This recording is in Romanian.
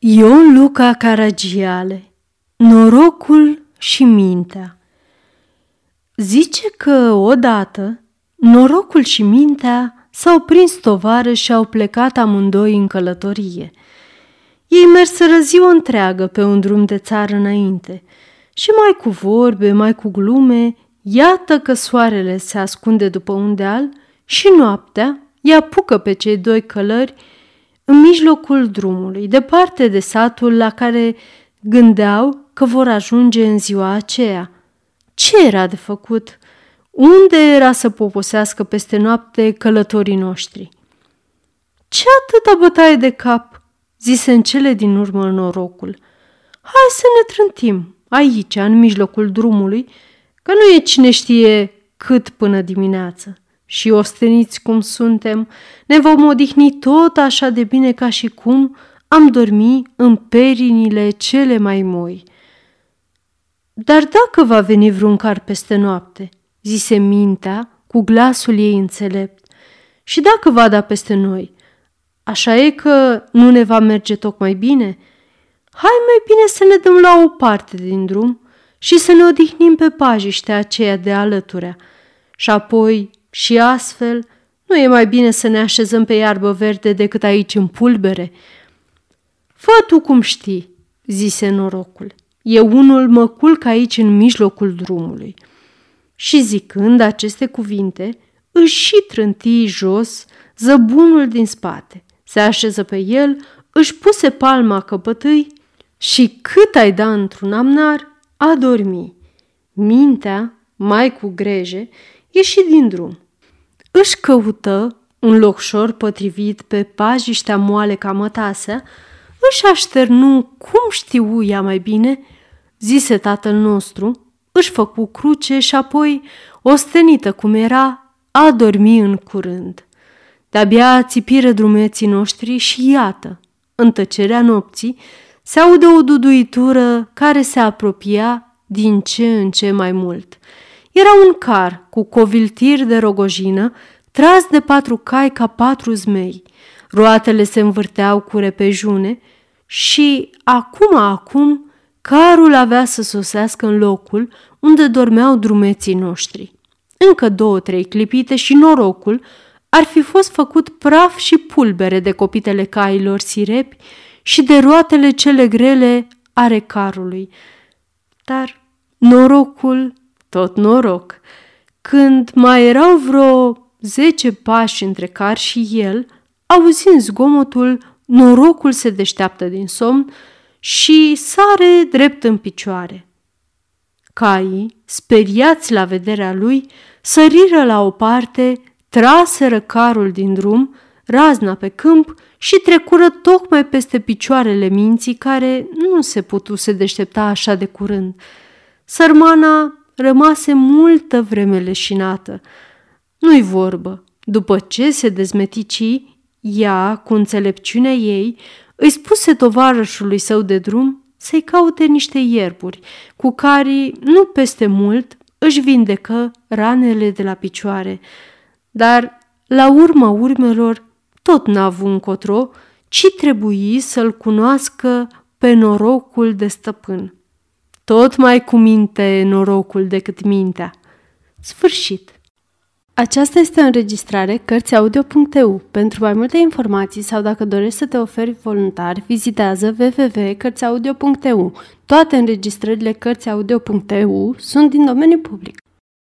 Ion Luca Caragiale Norocul și mintea Zice că odată norocul și mintea s-au prins tovară și au plecat amândoi în călătorie. Ei merseră ziua întreagă pe un drum de țară înainte și mai cu vorbe, mai cu glume, iată că soarele se ascunde după un deal și noaptea îi apucă pe cei doi călări în mijlocul drumului, departe de satul la care gândeau că vor ajunge în ziua aceea. Ce era de făcut? Unde era să poposească peste noapte călătorii noștri? Ce atâta bătaie de cap?" zise în cele din urmă norocul. Hai să ne trântim aici, în mijlocul drumului, că nu e cine știe cât până dimineață și osteniți cum suntem, ne vom odihni tot așa de bine ca și cum am dormi în perinile cele mai moi. Dar dacă va veni vreun car peste noapte, zise mintea cu glasul ei înțelept, și dacă va da peste noi, așa e că nu ne va merge tocmai bine? Hai mai bine să ne dăm la o parte din drum și să ne odihnim pe pajiștea aceea de alăturea și apoi și astfel, nu e mai bine să ne așezăm pe iarbă verde decât aici în pulbere? Fă tu cum știi, zise norocul. Eu unul mă culc aici în mijlocul drumului. Și zicând aceste cuvinte, își și trânti jos zăbunul din spate. Se așeză pe el, își puse palma căpătâi și cât ai da într-un amnar, a dormi. Mintea, mai cu greje, ieși din drum. Își căută un locșor potrivit pe pajiștea moale ca mătasea, își așternu cum știu ea mai bine, zise tatăl nostru, își făcu cruce și apoi, ostenită cum era, a dormi în curând. De-abia țipiră drumeții noștri și iată, în tăcerea nopții, se aude o duduitură care se apropia din ce în ce mai mult – era un car cu coviltir de rogojină, tras de patru cai ca patru zmei. Roatele se învârteau cu repejune și, acum acum, carul avea să sosească în locul unde dormeau drumeții noștri. Încă două-trei clipite și norocul ar fi fost făcut praf și pulbere de copitele cailor sirepi și de roatele cele grele ale carului. Dar norocul tot noroc. Când mai erau vreo zece pași între car și el, auzind zgomotul, norocul se deșteaptă din somn și sare drept în picioare. Caii, speriați la vederea lui, săriră la o parte, traseră carul din drum, razna pe câmp și trecură tocmai peste picioarele minții care nu se putuse deștepta așa de curând. Sărmana rămase multă vreme leșinată. Nu-i vorbă. După ce se dezmetici, ea, cu înțelepciunea ei, îi spuse tovarășului său de drum să-i caute niște ierburi, cu care, nu peste mult, își vindecă ranele de la picioare. Dar, la urma urmelor, tot n-a avut încotro, ci trebuie să-l cunoască pe norocul de stăpân. Tot mai cu minte norocul decât mintea. Sfârșit. Aceasta este o înregistrare Cărțiaudio.eu. Pentru mai multe informații sau dacă dorești să te oferi voluntar, vizitează www.cărțiaudio.eu. Toate înregistrările Cărțiaudio.eu sunt din domeniu public.